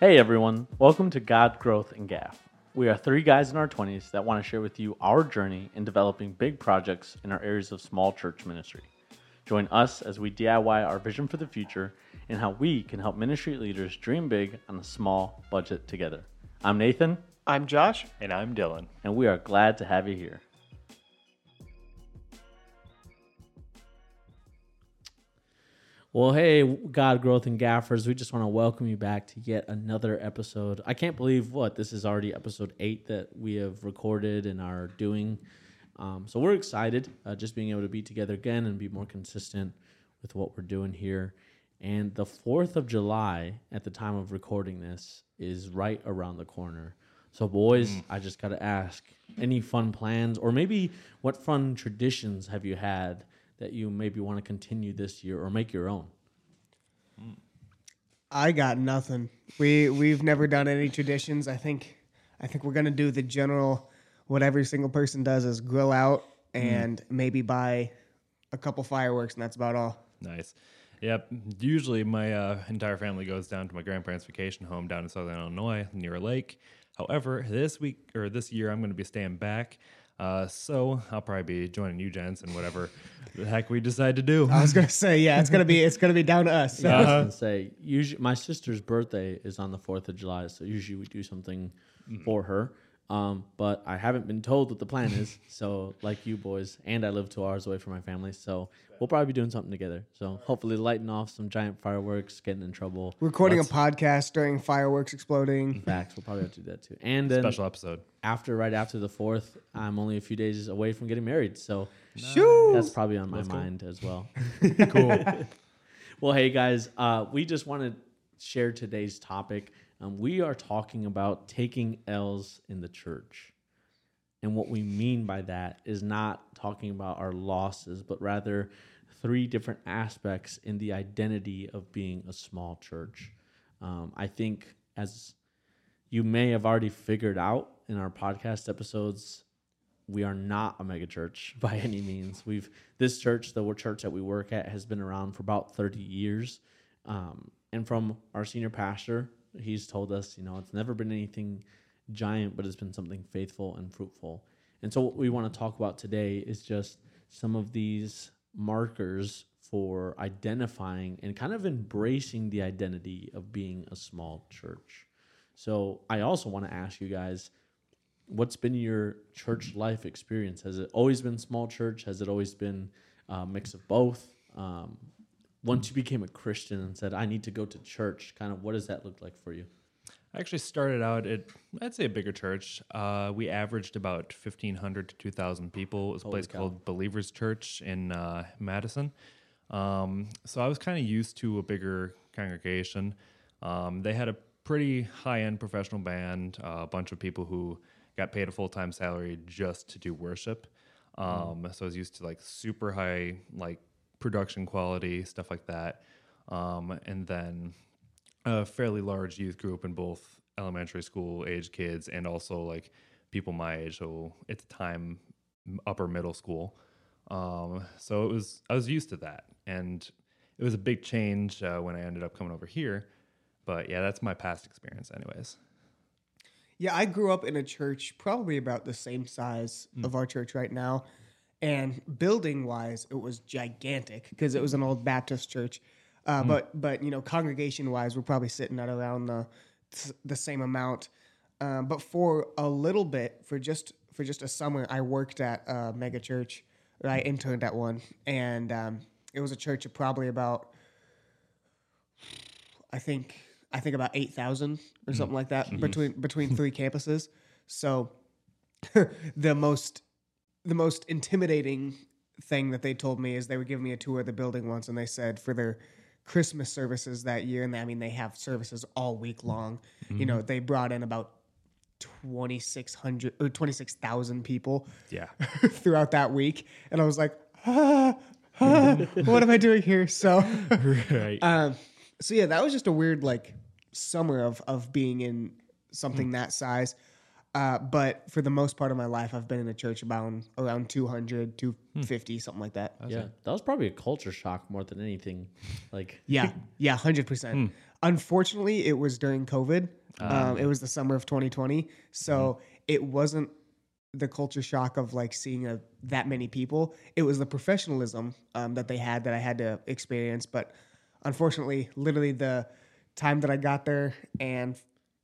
Hey everyone, welcome to God Growth and Gaff. We are three guys in our 20s that want to share with you our journey in developing big projects in our areas of small church ministry. Join us as we DIY our vision for the future and how we can help ministry leaders dream big on a small budget together. I'm Nathan, I'm Josh. And I'm Dylan. and we are glad to have you here. Well, hey, God Growth and Gaffers, we just want to welcome you back to yet another episode. I can't believe what this is already episode eight that we have recorded and are doing. Um, so we're excited uh, just being able to be together again and be more consistent with what we're doing here. And the 4th of July, at the time of recording this, is right around the corner. So, boys, I just got to ask any fun plans or maybe what fun traditions have you had that you maybe want to continue this year or make your own? I got nothing. We we've never done any traditions. I think I think we're gonna do the general what every single person does is grill out and maybe buy a couple fireworks and that's about all. Nice. Yep. Usually my uh, entire family goes down to my grandparents' vacation home down in southern Illinois near a lake. However, this week or this year, I'm going to be staying back. Uh, so I'll probably be joining you gents and whatever the heck we decide to do. I was gonna say, yeah, it's gonna be it's gonna be down to us. So. I was gonna say usually my sister's birthday is on the fourth of July, so usually we do something for her. Um, but I haven't been told what the plan is. So like you boys, and I live two hours away from my family, so we'll probably be doing something together. So hopefully lighting off some giant fireworks, getting in trouble. Recording Let's- a podcast during fireworks exploding. Facts. We'll probably have to do that too. And then Special episode. after, right after the fourth, I'm only a few days away from getting married, so Shoo! that's probably on my mind as well. cool. well, hey guys, uh, we just want to share today's topic. Um, we are talking about taking L's in the church. And what we mean by that is not talking about our losses, but rather three different aspects in the identity of being a small church. Um, I think, as you may have already figured out in our podcast episodes, we are not a mega church by any means. We've this church, the church that we work at, has been around for about thirty years, um, and from our senior pastor, he's told us, you know, it's never been anything giant, but it's been something faithful and fruitful. And so, what we want to talk about today is just some of these markers for identifying and kind of embracing the identity of being a small church. So, I also want to ask you guys what's been your church life experience? Has it always been small church? Has it always been a mix of both? Um, once you became a Christian and said, I need to go to church, kind of what does that look like for you? I actually started out at, I'd say, a bigger church. Uh, we averaged about 1,500 to 2,000 people. It was a place cow. called Believers Church in uh, Madison. Um, so I was kind of used to a bigger congregation. Um, they had a pretty high end professional band, uh, a bunch of people who got paid a full time salary just to do worship. Um, So I was used to like super high, like production quality, stuff like that. Um, and then a fairly large youth group in both elementary school age kids and also like people my age so at the time upper middle school. Um, so it was i was used to that. And it was a big change uh, when i ended up coming over here. But yeah that's my past experience anyways. Yeah, I grew up in a church probably about the same size of our church right now. And building wise, it was gigantic because it was an old Baptist church. Uh, But but you know, congregation wise, we're probably sitting at around the the same amount. Um, but for a little bit, for just for just a summer, I worked at a mega church. I interned at one, and um, it was a church of probably about I think I think about eight thousand or something like that between between three campuses. So the most the most intimidating thing that they told me is they were giving me a tour of the building once, and they said for their Christmas services that year, and I mean they have services all week long. You know, they brought in about twenty six hundred or twenty six thousand people yeah throughout that week, and I was like, ah, ah, what am I doing here? So. right Um, so yeah, that was just a weird like summer of of being in something that size. Uh, but for the most part of my life, I've been in a church about around 200, 250, something like that. yeah, that was probably a culture shock more than anything. Like, Yeah, yeah, hundred percent. Unfortunately, it was during COVID. Um, it was the summer of 2020, so it wasn't the culture shock of like seeing a, that many people. It was the professionalism um, that they had that I had to experience. But unfortunately, literally the time that I got there and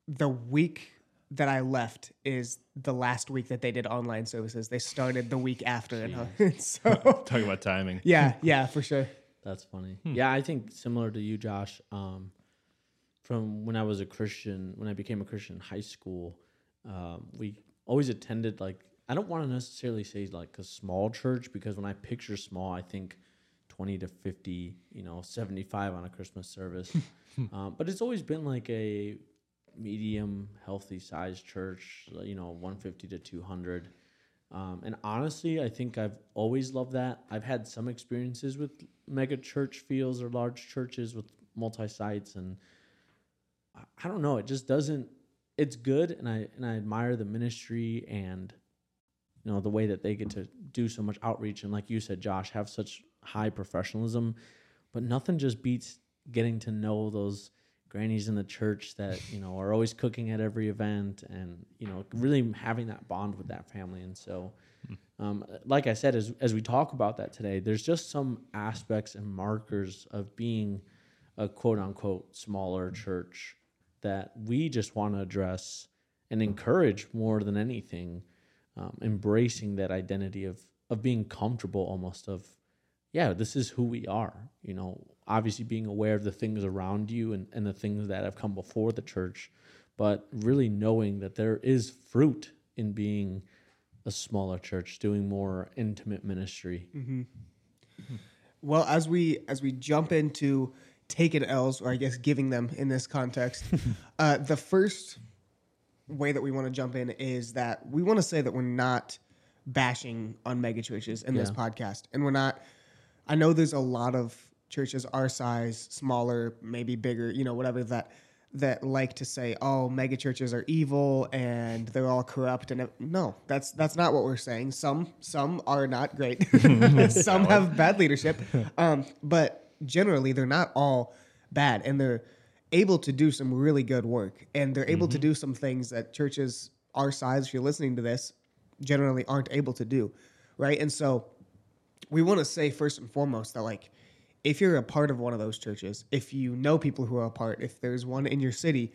the week that I left is the last week that they did online services. They started the week after, and so Talk about timing. yeah, yeah, for sure. That's funny. Yeah, I think similar to you, Josh. Um, from when I was a Christian, when I became a Christian in high school, um, we always attended like I don't want to necessarily say like a small church because when I picture small, I think twenty to fifty, you know, seventy five on a Christmas service. um, but it's always been like a medium, healthy sized church, you know, one fifty to two hundred. Um, and honestly, I think I've always loved that. I've had some experiences with mega church feels or large churches with multi sites, and I don't know. It just doesn't. It's good, and I and I admire the ministry and you know the way that they get to do so much outreach and like you said, Josh, have such high professionalism. But nothing just beats getting to know those grannies in the church that you know are always cooking at every event and you know really having that bond with that family. And so um, like i said as, as we talk about that today there's just some aspects and markers of being a quote unquote smaller church that we just want to address and encourage more than anything um, embracing that identity of of being comfortable almost of yeah, this is who we are. You know, obviously being aware of the things around you and, and the things that have come before the church, but really knowing that there is fruit in being a smaller church, doing more intimate ministry. Well, as we as we jump into taking L's, or I guess giving them in this context, uh, the first way that we want to jump in is that we want to say that we're not bashing on mega churches in this podcast, and we're not. I know there's a lot of churches our size, smaller, maybe bigger, you know, whatever that that like to say, "Oh, mega churches are evil and they're all corrupt." And no, that's that's not what we're saying. Some some are not great. some have bad leadership, um, but generally they're not all bad, and they're able to do some really good work, and they're able to do some things that churches our size, if you're listening to this, generally aren't able to do, right? And so we want to say first and foremost that like if you're a part of one of those churches if you know people who are a part if there's one in your city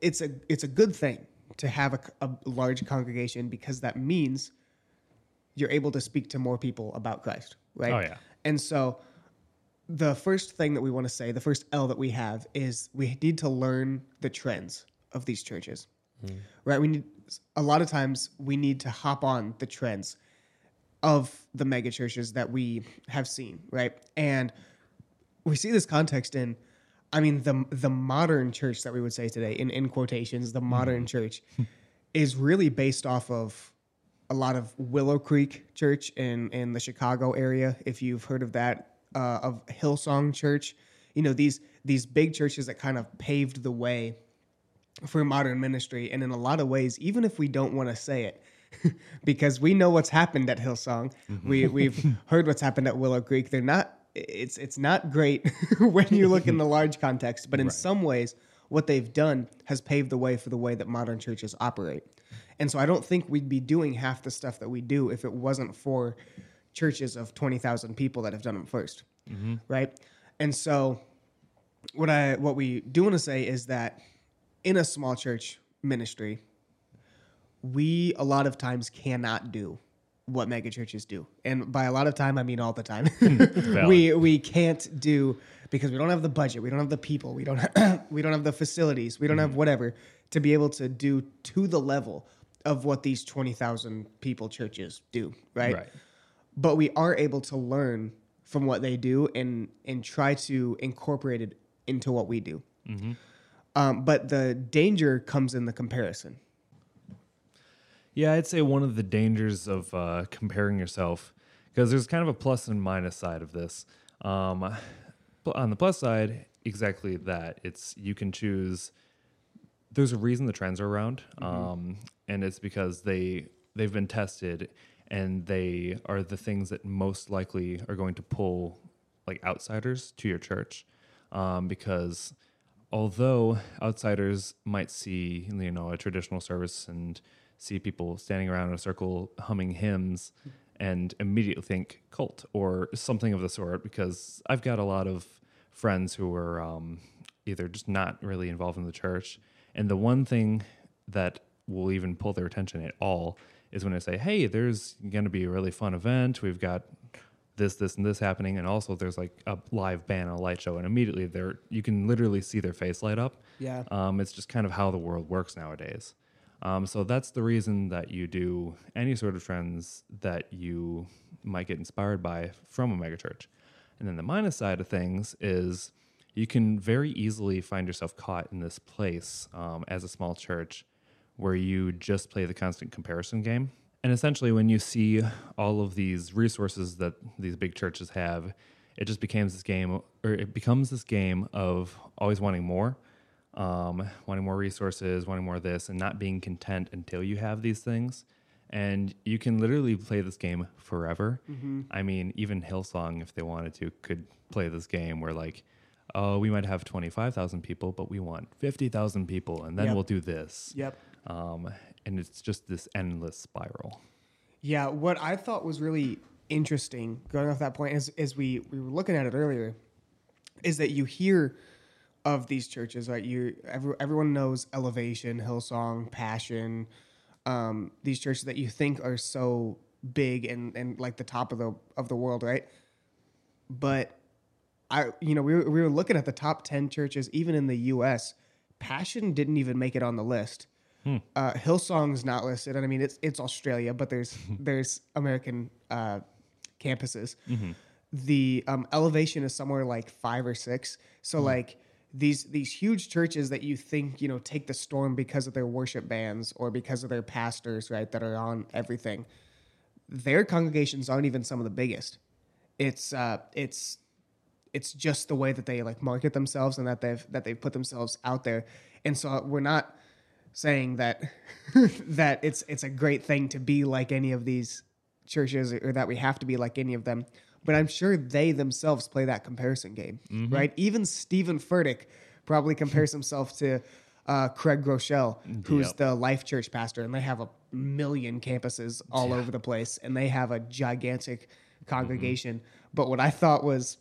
it's a it's a good thing to have a large congregation because that means you're able to speak to more people about christ right? Oh, yeah. and so the first thing that we want to say the first l that we have is we need to learn the trends of these churches hmm. right? We need a lot of times we need to hop on the trends of the mega churches that we have seen, right? And we see this context in, I mean, the the modern church that we would say today, in in quotations, the modern church, is really based off of a lot of Willow Creek Church in in the Chicago area. If you've heard of that, uh, of Hillsong Church, you know these these big churches that kind of paved the way for modern ministry, and in a lot of ways, even if we don't want to say it, because we know what's happened at Hillsong. Mm-hmm. We we've heard what's happened at Willow Creek. They're not it's it's not great when you look in the large context, but in some ways what they've done has paved the way for the way that modern churches operate. And so I don't think we'd be doing half the stuff that we do if it wasn't for churches of 20,000 people that have done them 1st mm-hmm. Right? And so what I what we do want to say is that in a small church ministry, we a lot of times cannot do what mega churches do. And by a lot of time I mean all the time. Hmm, we we can't do because we don't have the budget, we don't have the people, we don't have, we don't have the facilities, we don't have hmm. whatever to be able to do to the level of what these 20,000 people churches do, right? Right. But we are able to learn from what they do and and try to incorporate it into what we do. Mm-hmm. Um, but the danger comes in the comparison. Yeah, I'd say one of the dangers of uh, comparing yourself, because there's kind of a plus and minus side of this. Um, on the plus side, exactly that. It's you can choose. There's a reason the trends are around, um, and it's because they they've been tested, and they are the things that most likely are going to pull like outsiders to your church, um, because although outsiders might see, you know, a traditional service and see people standing around in a circle humming hymns and immediately think cult or something of the sort, because I've got a lot of friends who are um, either just not really involved in the church. And the one thing that will even pull their attention at all is when I say, hey, there's going to be a really fun event. We've got this, this, and this happening, and also there's like a live band, a light show, and immediately there you can literally see their face light up. Yeah. Um, it's just kind of how the world works nowadays. Um, so that's the reason that you do any sort of trends that you might get inspired by from a megachurch. And then the minus side of things is you can very easily find yourself caught in this place um, as a small church where you just play the constant comparison game. And essentially, when you see all of these resources that these big churches have, it just becomes this game, or it becomes this game of always wanting more, um, wanting more resources, wanting more of this, and not being content until you have these things. And you can literally play this game forever. I mean, even Hillsong, if they wanted to, could play this game where, like, oh, we might have 25,000 people, but we want 50,000 people, and then Yep. we'll do this. Yep. Um, and it's just this endless spiral. Yeah, what I thought was really interesting going off that point is as we, we were looking at it earlier, is that you hear of these churches, right? You every, everyone knows Elevation, Hillsong, Passion, um, these churches that you think are so big and, and like the top of the of the world, right? But I you know, we were, we were looking at the top 10 churches even in the US. Passion didn't even make it on the list. Uh, Hillsong's not listed, and I mean it's it's Australia, but there's there's American uh, campuses. The um, elevation is somewhere like five or six. So like these these huge churches that you think you know take the storm because of their worship bands or because of their pastors, right? That are on everything. Their congregations aren't even some of the biggest. It's uh, it's it's just the way that they like market themselves and that they've that they've put themselves out there and so we're not saying that that it's it's a great thing to be like any of these churches or that we have to be like any of them but i'm sure they themselves play that comparison game right? Even steven furtick probably compares himself to uh, craig groeschel who's Yep. the life church pastor and they have a million campuses all over the place and they have a gigantic congregation. But what i thought was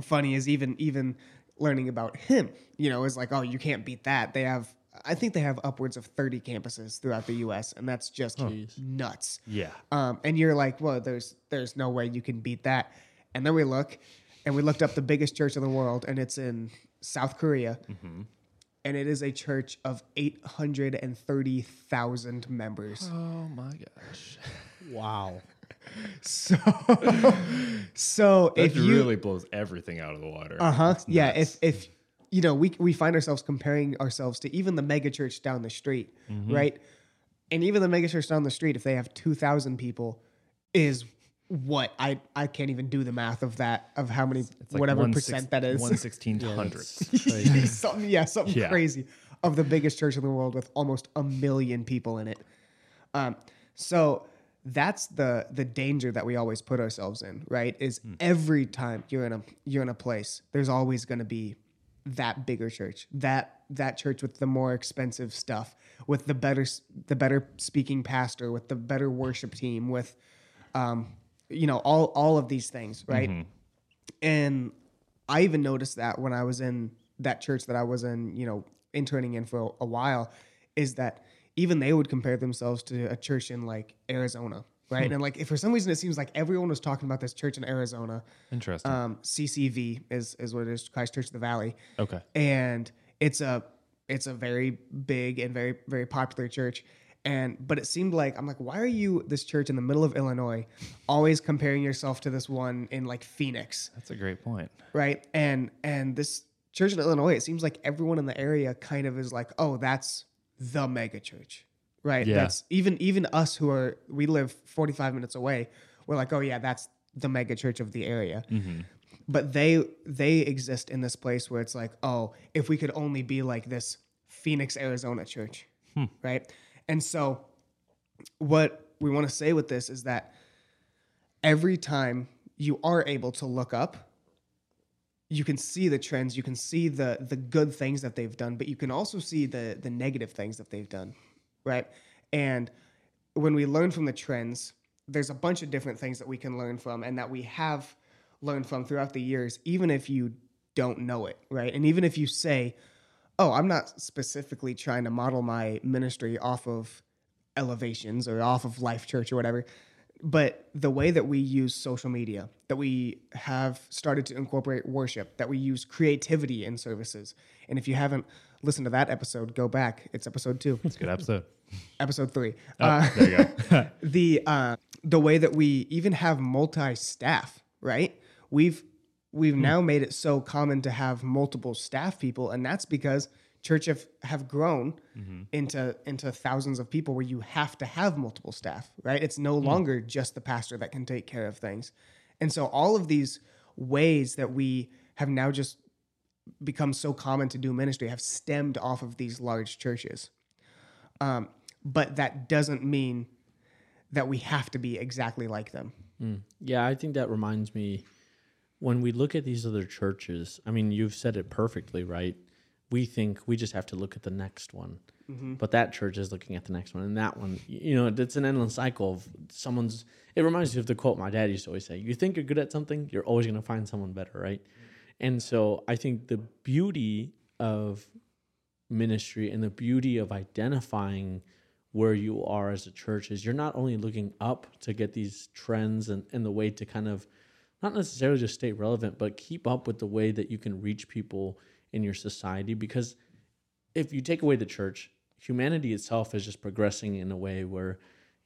funny is even even learning about him you know is like oh you can't beat that. They have i think they have upwards of 30 campuses throughout the us and that's just nuts Yeah. um, and you're like well there's there's no way you can beat that and then we look and we looked up the biggest church in the world and it's in south korea and it is a church of 830000 members Oh my gosh. Wow. so so That if you really blows everything out of the water. Uh huh. Yeah. If if you know we we find ourselves comparing ourselves to even the mega church down the street, Mm-hmm. right? And even the mega church down the street, if they have two thousand people, is what I I can't even do the math of that of how many It's like whatever one percent six- that is. One sixteen hundred. something yeah something Yeah. crazy of the biggest church in the world with almost a million people in it. Um, so that's the the danger that we always put ourselves in, right? Is every time you're in a you're in a place, there's always going to be that bigger church, that that church with the more expensive stuff, with the better the better speaking pastor, with the better worship team, with um, you know all all of these things, right? And I even noticed that when I was in that church that I was in, you know, interning in for a while, is that even they would compare themselves to a church in like Arizona, right? And like, if for some reason it seems like everyone was talking about this church in Arizona, Interesting. um, CCV is is what it is, Christ Church of the Valley, okay. and it's a it's a very big and very very popular church and but it seemed like i'm like why are you this church in the middle of illinois always comparing yourself to this one in like phoenix That's a great point. right and and this church in illinois it seems like everyone in the area kind of is like oh that's the mega church right? Yeah. that's even even us who are we live 45 minutes away we're like oh yeah that's the mega church of the area. Mm-hmm. But they they exist in this place where it's like oh if we could only be like this phoenix arizona church hmm. right? And so what we want to say with this is that every time you are able to look up you can see the trends, you can see the the good things that they've done, but you can also see the the negative things that they've done, right? And when we learn from the trends, there's a bunch of different things that we can learn from and that we have learned from throughout the years, even if you don't know it, right? And even if you say, "Oh, I'm not specifically trying to model my ministry off of elevations or off of Life Church or whatever," but the way that we use social media, that we have started to incorporate worship, that we use creativity in services. And if you haven't listened to that episode, go back. It's episode two. It's a good episode. episode three. Oh, Uh, there you go. the uh, the way that we even have multi staff, right? We've we've now made it so common to have multiple staff people, and that's because church have, have grown into into thousands of people where you have to have multiple staff, right? It's no longer just the pastor that can take care of things. And so all of these ways that we have now just become so common to do ministry have stemmed off of these large churches. Um, but that doesn't mean that we have to be exactly like them. Yeah, I think that reminds me when we look at these other churches, I mean, you've said it perfectly, right? We think we just have to look at the next one. But that church is looking at the next one, and that one, you know, it's an endless cycle of someone's. It reminds me of the quote my dad used to always say: "You think you're good at something, you're always going to find someone better, right?" And so I think the beauty of ministry and the beauty of identifying where you are as a church is you're not only looking up to get these trends and, and the way to kind of not necessarily just stay relevant, but keep up with the way that you can reach people in your society. Because if you take away the church, humanity itself is just progressing in a way where,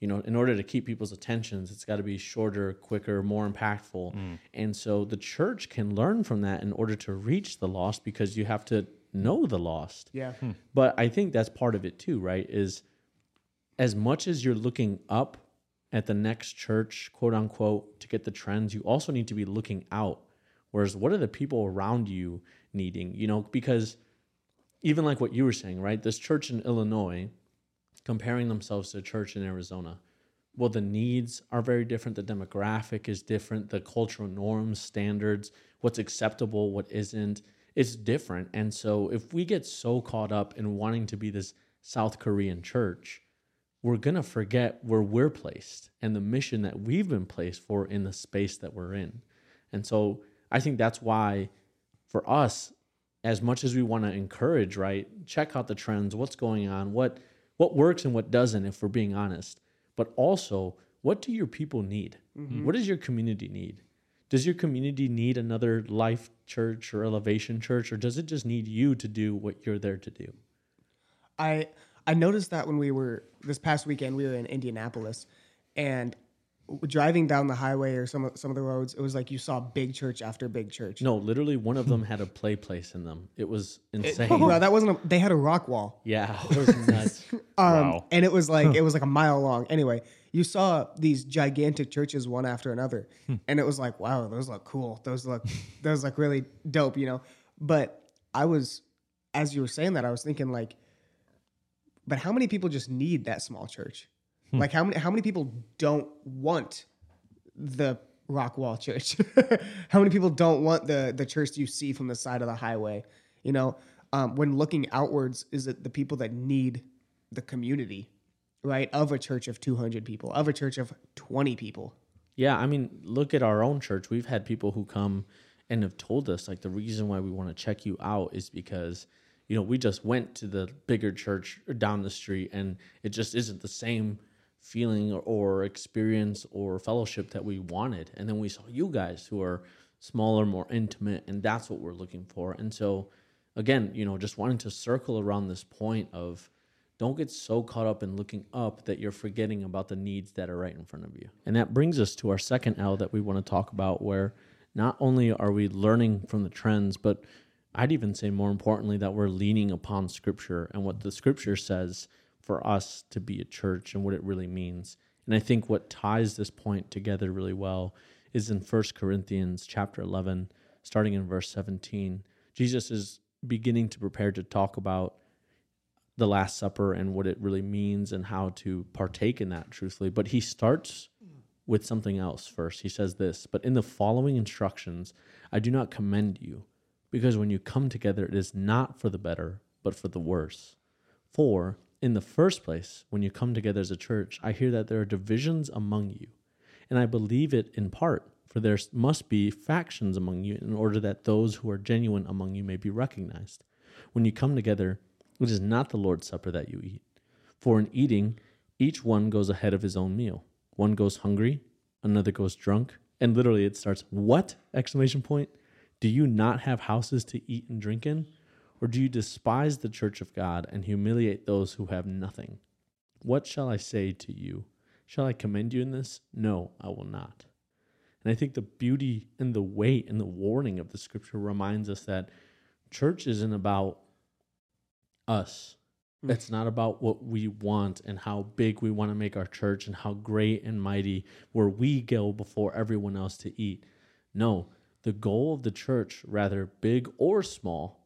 you know, in order to keep people's attentions, it's got to be shorter, quicker, more impactful. Mm. And so the church can learn from that in order to reach the lost because you have to know the lost. Yeah. Hmm. But I think that's part of it too, right? Is as much as you're looking up at the next church, quote unquote, to get the trends, you also need to be looking out. Whereas, what are the people around you needing? You know, because even like what you were saying, right? This church in Illinois comparing themselves to a church in Arizona. Well, the needs are very different. The demographic is different. The cultural norms, standards, what's acceptable, what isn't, it's different. And so, if we get so caught up in wanting to be this South Korean church, we're going to forget where we're placed and the mission that we've been placed for in the space that we're in. And so, I think that's why for us, as much as we want to encourage, right? Check out the trends, what's going on, what what works and what doesn't, if we're being honest. But also, what do your people need? Mm-hmm. What does your community need? Does your community need another life church or elevation church, or does it just need you to do what you're there to do? I I noticed that when we were this past weekend, we were in Indianapolis, and driving down the highway or some of some of the roads, it was like you saw big church after big church. No, literally, one of them had a play place in them. It was insane. Well, that wasn't. A, they had a rock wall, yeah, it was nuts. um, Wow. and it was like it was like a mile long. Anyway, you saw these gigantic churches one after another, and it was like, wow, those look cool. Those look those look really dope, you know. But I was, as you were saying that, I was thinking like, but how many people just need that small church? Like how many how many people don't want the rock wall church? how many people don't want the the church you see from the side of the highway? You know, um, when looking outwards, is it the people that need the community, right? Of a church of two hundred people, of a church of twenty people. Yeah, I mean, look at our own church. We've had people who come and have told us like the reason why we want to check you out is because you know we just went to the bigger church down the street and it just isn't the same feeling or, or experience or fellowship that we wanted. And then we saw you guys who are smaller, more intimate, and that's what we're looking for. And so, again, you know, just wanting to circle around this point of don't get so caught up in looking up that you're forgetting about the needs that are right in front of you. And that brings us to our second L that we want to talk about, where not only are we learning from the trends, but I'd even say more importantly that we're leaning upon Scripture and what the Scripture says for us to be a church and what it really means. And I think what ties this point together really well is in 1 Corinthians chapter 11, starting in verse 17. Jesus is beginning to prepare to talk about the Last Supper and what it really means and how to partake in that truthfully. But he starts with something else first. He says this But in the following instructions, I do not commend you, Because when you come together, it is not for the better, but for the worse. For, in the first place, when you come together as a church, I hear that there are divisions among you. And I believe it in part, for there must be factions among you in order that those who are genuine among you may be recognized. When you come together, it is not the Lord's Supper that you eat. For in eating, each one goes ahead of his own meal. One goes hungry, another goes drunk, and literally it starts, What? Exclamation point. Do you not have houses to eat and drink in? Or do you despise the church of God and humiliate those who have nothing? What shall I say to you? Shall I commend you in this? No, I will not. And I think the beauty and the weight and the warning of the scripture reminds us that church isn't about us. Mm. It's not about what we want and how big we want to make our church and how great and mighty where we go before everyone else to eat. No, the goal of the church, rather big or small,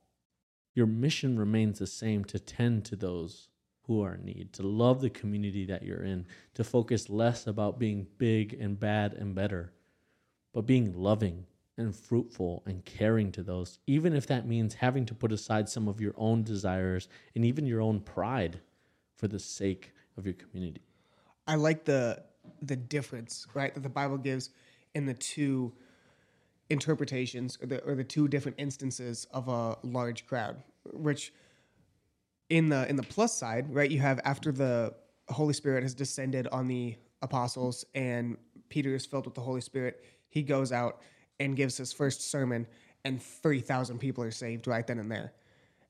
your mission remains the same to tend to those who are in need, to love the community that you're in, to focus less about being big and bad and better, but being loving and fruitful and caring to those, even if that means having to put aside some of your own desires and even your own pride for the sake of your community. I like the the difference, right, that the Bible gives in the two interpretations or the, or the two different instances of a large crowd which in the in the plus side right you have after the holy spirit has descended on the apostles and peter is filled with the holy spirit he goes out and gives his first sermon and 3000 people are saved right then and there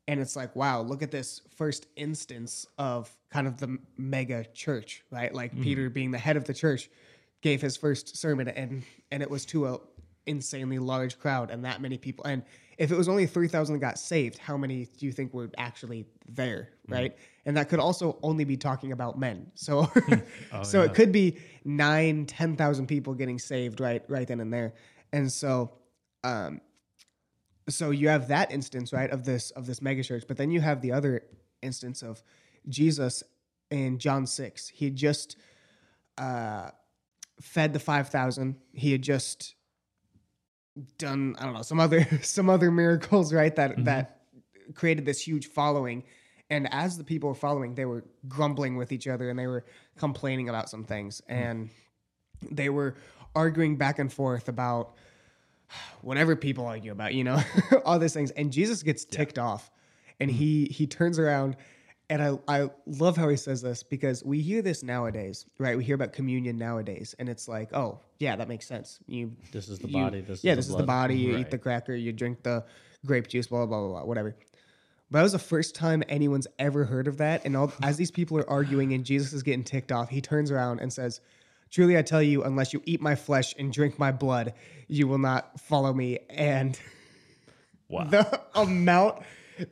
and it's like wow look at this first instance of kind of the mega church right like mm-hmm. peter being the head of the church gave his first sermon and and it was to a insanely large crowd and that many people. And if it was only 3,000 that got saved, how many do you think were actually there, mm. right? Mm. And that could also only be talking about men. So oh, so yeah. it could be nine, 10,000 people getting saved right right then and there. And so um so you have that instance, right, of this of this megachurch, but then you have the other instance of Jesus in John 6. He had just uh fed the 5,000. He had just done I don't know some other some other miracles right that mm-hmm. that created this huge following and as the people were following they were grumbling with each other and they were complaining about some things mm-hmm. and they were arguing back and forth about whatever people argue about you know all these things and Jesus gets ticked yeah. off and mm-hmm. he he turns around and I, I love how he says this because we hear this nowadays, right? We hear about communion nowadays, and it's like, oh, yeah, that makes sense. You this is the you, body. This yeah, is this is the body. You right. eat the cracker. You drink the grape juice. Blah blah blah blah, whatever. But that was the first time anyone's ever heard of that. And all, as these people are arguing, and Jesus is getting ticked off, he turns around and says, "Truly, I tell you, unless you eat my flesh and drink my blood, you will not follow me." And wow. the amount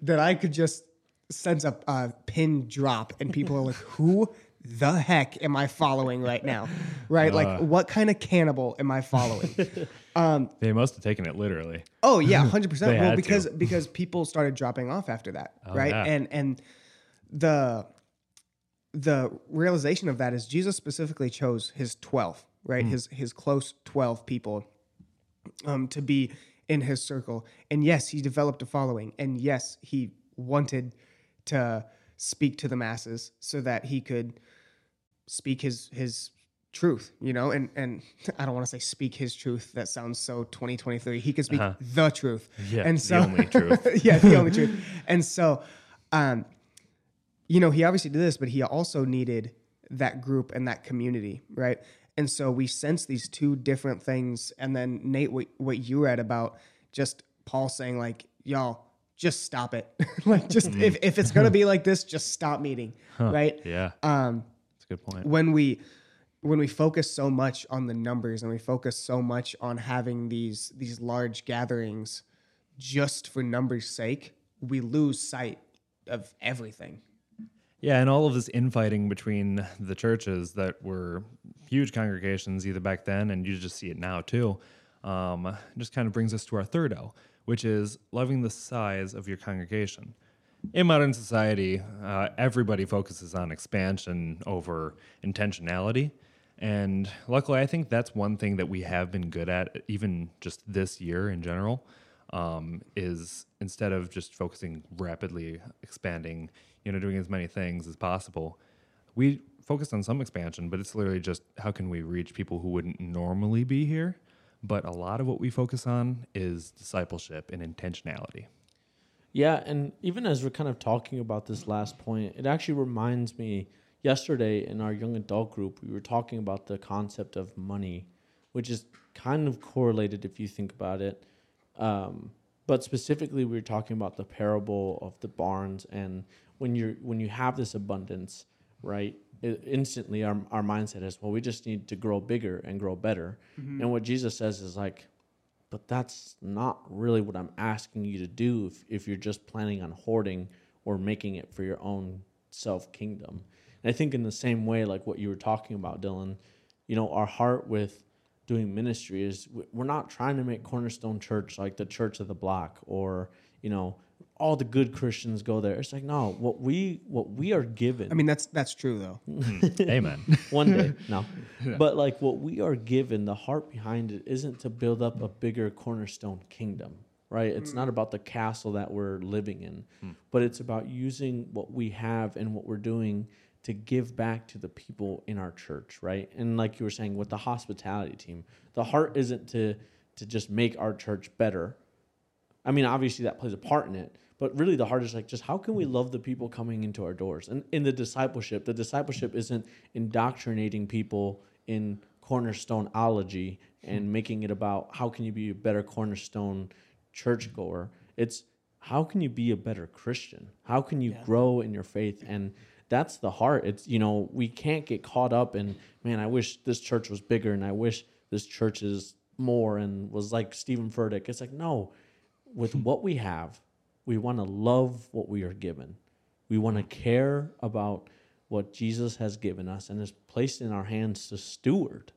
that I could just sends a, a pin drop, and people are like, "Who the heck am I following right now? Right? Uh, like, what kind of cannibal am I following? Um, they must have taken it literally. Oh yeah, hundred percent. Well, because because people started dropping off after that, oh, right? Yeah. And and the the realization of that is Jesus specifically chose his twelve, right? Mm. His his close twelve people, um, to be in his circle. And yes, he developed a following, and yes, he wanted to speak to the masses so that he could speak his his truth, you know, and and I don't want to say speak his truth. That sounds so 2023. He could speak uh-huh. the truth. Yeah, and so, the only truth. yeah, the only truth. And so, um, you know, he obviously did this, but he also needed that group and that community, right? And so we sense these two different things. And then Nate, what, what you read about just Paul saying like, y'all, just stop it. like just mm. if, if it's gonna be like this, just stop meeting. Huh. Right. Yeah. Um that's a good point. When we when we focus so much on the numbers and we focus so much on having these these large gatherings just for numbers sake, we lose sight of everything. Yeah, and all of this infighting between the churches that were huge congregations either back then and you just see it now too. Um, just kind of brings us to our third O, which is loving the size of your congregation. In modern society, uh, everybody focuses on expansion over intentionality. And luckily, I think that's one thing that we have been good at, even just this year in general. um, is instead of just focusing rapidly expanding, you know, doing as many things as possible, we focus on some expansion, but it's literally just how can we reach people who wouldn't normally be here. But a lot of what we focus on is discipleship and intentionality. Yeah, and even as we're kind of talking about this last point, it actually reminds me yesterday in our young adult group, we were talking about the concept of money, which is kind of correlated if you think about it. Um, but specifically, we were talking about the parable of the barns, and when you're when you have this abundance, right? It, instantly, our our mindset is, well, we just need to grow bigger and grow better. Mm-hmm. And what Jesus says is like, but that's not really what I'm asking you to do if, if you're just planning on hoarding or making it for your own self kingdom. And I think in the same way, like what you were talking about, Dylan, you know, our heart with doing ministry is we're not trying to make Cornerstone Church like the church of the block or, you know, all the good Christians go there. It's like no, what we what we are given. I mean, that's that's true though. Mm-hmm. Amen. One day, no, but like what we are given, the heart behind it isn't to build up a bigger cornerstone kingdom, right? It's mm. not about the castle that we're living in, mm. but it's about using what we have and what we're doing to give back to the people in our church, right? And like you were saying with the hospitality team, the heart isn't to to just make our church better. I mean, obviously that plays a part in it, but really the heart is like just how can we mm-hmm. love the people coming into our doors? And in the discipleship the discipleship isn't indoctrinating people in cornerstoneology and hmm. making it about how can you be a better cornerstone churchgoer it's how can you be a better christian? How can you yeah. grow in your faith? And that's the heart. It's you know we can't get caught up in man i wish this church was bigger and i wish this church is more and was like steven Furtick. It's like no. With what we have we want to love what we are given. We want to care about what Jesus has given us and has placed in our hands to steward.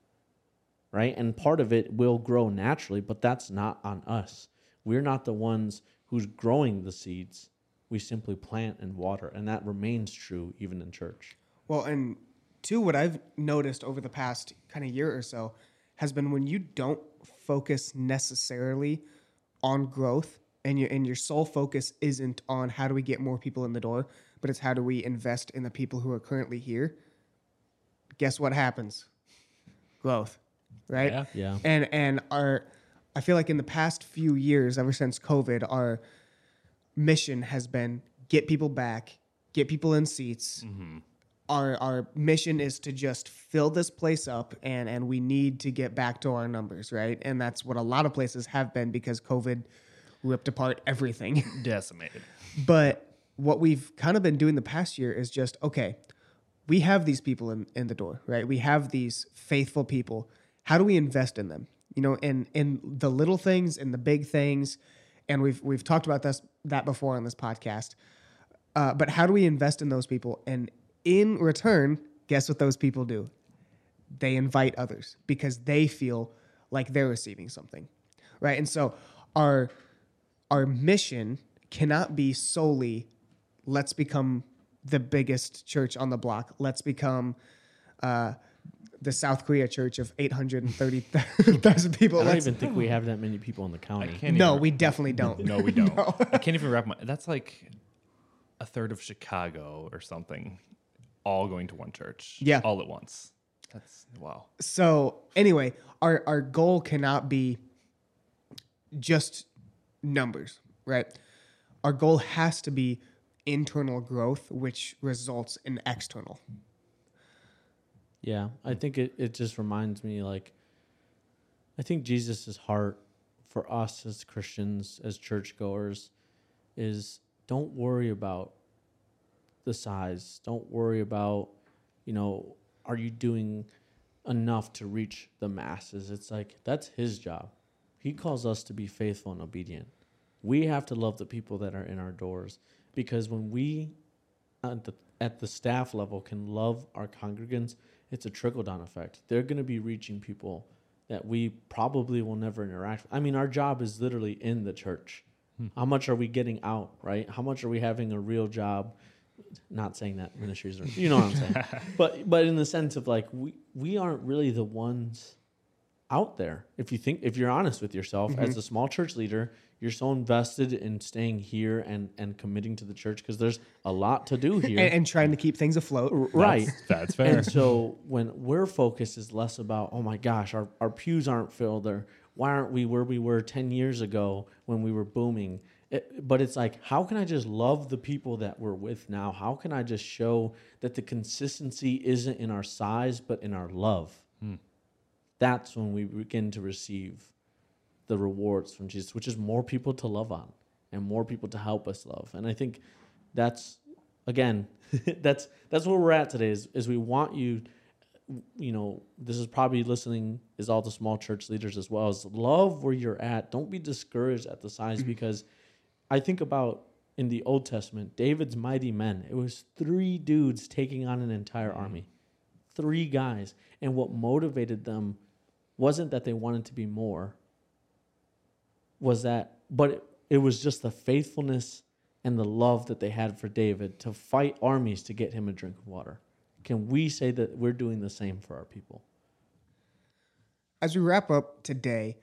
Right? And part of it will grow naturally, but that's not on us. We're not the ones who's growing the seeds. We simply plant and water, and that remains true even in church. Well, and two, what I've noticed over the past kind of year or so has been when you don't focus necessarily on growth, and your and your sole focus isn't on how do we get more people in the door, but it's how do we invest in the people who are currently here. Guess what happens? Growth, right? Yeah. yeah. And and our, I feel like in the past few years, ever since COVID, our mission has been get people back, get people in seats. Mm-hmm. Our our mission is to just fill this place up, and and we need to get back to our numbers, right? And that's what a lot of places have been because COVID ripped apart everything. Decimated. but what we've kind of been doing the past year is just okay, we have these people in, in the door, right? We have these faithful people. How do we invest in them? You know, in in the little things and the big things, and we've we've talked about this that before on this podcast. Uh, but how do we invest in those people? And in return, guess what those people do? They invite others because they feel like they're receiving something, right? And so our our mission cannot be solely let's become the biggest church on the block. Let's become uh, the South Korea church of 830,000 people. I don't let's, even think we have that many people in the county. No, we definitely don't. No, we don't. no. I can't even wrap my. That's like a third of Chicago or something, all going to one church. Yeah, all at once. That's wow. So anyway, our our goal cannot be just numbers, right? Our goal has to be internal growth, which results in external. Yeah, I think it, it just reminds me like, I think Jesus' heart for us as Christians, as churchgoers, is don't worry about the size. Don't worry about, you know, are you doing enough to reach the masses? It's like that's his job. He calls us to be faithful and obedient. We have to love the people that are in our doors because when we at the, at the staff level can love our congregants, it's a trickle down effect. They're going to be reaching people that we probably will never interact with. I mean, our job is literally in the church. Hmm. How much are we getting out, right? How much are we having a real job? Not saying that ministries are, you know what I'm saying. but but in the sense of like we we aren't really the ones out there. If you think, if you're honest with yourself Mm-hmm. as a small church leader, you're so invested in staying here and and committing to the church because there's a lot to do here. and, and trying to keep things afloat. right. That's fair. And so when we're focused is less about, oh my gosh, our, our pews aren't filled or why aren't we where we were 10 years ago when we were booming? It, but it's like, how can I just love the people that we're with now? How can I just show that the consistency isn't in our size, but in our love? That's when we begin to receive the rewards from Jesus, which is more people to love on and more people to help us love. And I think that's again, that's that's where we're at today. Is, is we want you, you know, this is probably listening is all the small church leaders as well. Is love where you're at. Don't be discouraged at the size mm-hmm. because I think about in the Old Testament, David's mighty men. It was three dudes taking on an entire mm-hmm. army, three guys, and what motivated them wasn't that they wanted to be more. Was that, but it, it was just the faithfulness and the love that they had for David to fight armies to get him a drink of water. Can we say that we're doing the same for our people? As we wrap up today,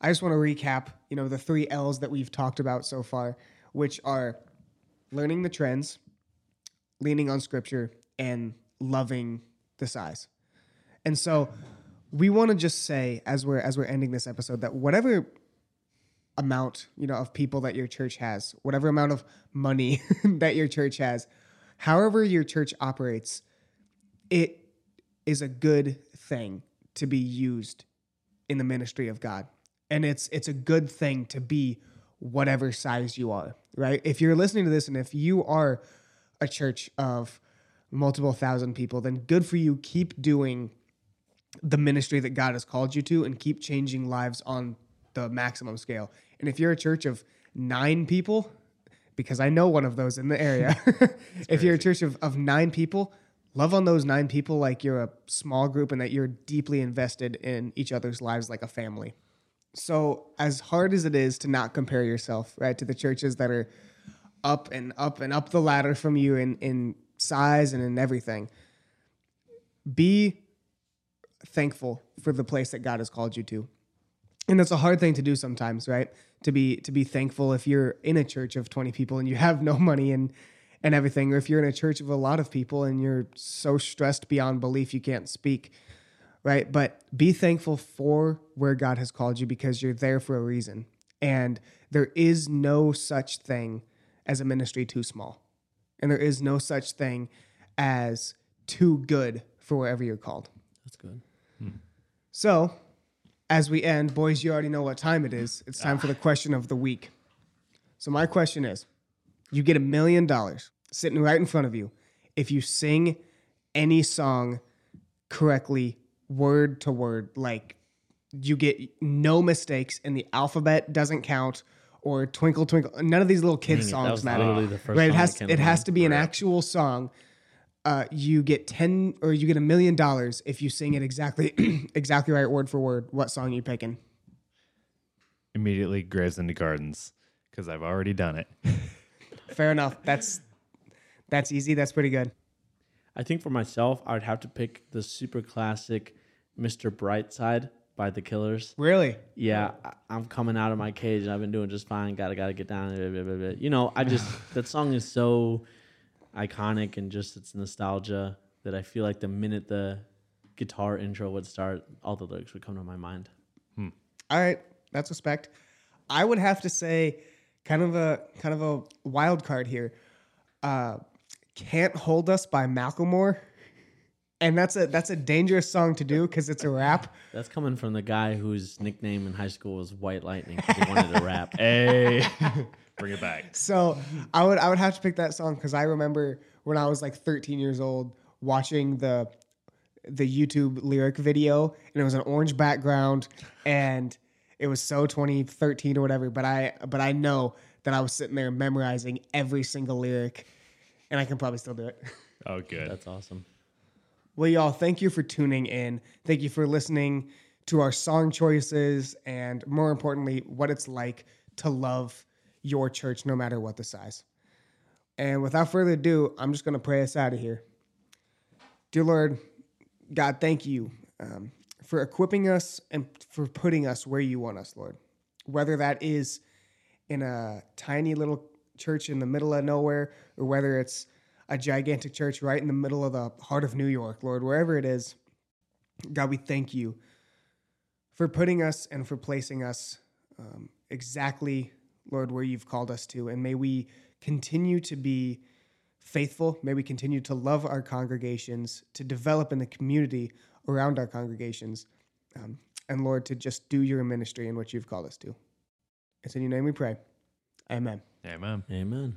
I just want to recap, you know, the three L's that we've talked about so far, which are learning the trends, leaning on scripture, and loving the size. And so we want to just say as we're as we're ending this episode that whatever amount, you know, of people that your church has, whatever amount of money that your church has, however your church operates, it is a good thing to be used in the ministry of God. And it's it's a good thing to be whatever size you are, right? If you're listening to this and if you are a church of multiple thousand people, then good for you. Keep doing the ministry that God has called you to and keep changing lives on the maximum scale. And if you're a church of nine people, because I know one of those in the area, if you're a church of, of nine people, love on those nine people like you're a small group and that you're deeply invested in each other's lives like a family. So, as hard as it is to not compare yourself, right, to the churches that are up and up and up the ladder from you in, in size and in everything, be thankful for the place that God has called you to. And that's a hard thing to do sometimes, right? To be to be thankful if you're in a church of 20 people and you have no money and and everything, or if you're in a church of a lot of people and you're so stressed beyond belief you can't speak, right? But be thankful for where God has called you because you're there for a reason. And there is no such thing as a ministry too small. And there is no such thing as too good for wherever you're called. That's good. So, as we end, boys, you already know what time it is. It's time for the question of the week. So, my question is you get a million dollars sitting right in front of you if you sing any song correctly, word to word, like you get no mistakes and the alphabet doesn't count or twinkle twinkle. None of these little kids Dang it, songs was matter. right? It has it has to be an actual song uh, you get 10 or you get a million dollars if you sing it exactly exactly right word for word what song you picking Immediately graves into gardens because I've already done it. fair enough that's that's easy that's pretty good I think for myself, I would have to pick the super classic Mr. Brightside by the Killers. really Yeah, I, I'm coming out of my cage. And i've been doing just fine. Gotta gotta get down. blah, blah, blah, blah. You know, I just that song is so iconic and just it's nostalgia that I feel like the minute the guitar intro would start, all the lyrics would come to my mind. all right that's respect. I would have to say kind of a kind of a wild card here. Uh can't hold us by macklemore and that's a that's a dangerous song to do because it's a rap That's coming from the guy whose nickname in high school was White Lightning because he wanted to rap. Hey, bring it back. So I would I would have to pick that song because I remember when I was like 13 years old watching the the YouTube lyric video and it was an orange background and it was so 2013 or whatever. But I but I know that I was sitting there memorizing every single lyric and I can probably still do it. Oh, good. That's awesome. Well, y'all, thank you for tuning in. Thank you for listening to our song choices and more importantly, what it's like to love your church no matter what the size. And without further ado, I'm just going to pray us out of here. Dear Lord, God, thank you um, for equipping us and for putting us where you want us, Lord. Whether that is in a tiny little church in the middle of nowhere or whether it's a gigantic church right in the middle of the heart of New York, Lord, wherever it is, God, we thank you for putting us and for placing us um, exactly, Lord, where you've called us to. And may we continue to be faithful. May we continue to love our congregations, to develop in the community around our congregations. Um, and Lord, to just do your ministry in what you've called us to. It's in your name we pray. Amen. Amen. Amen.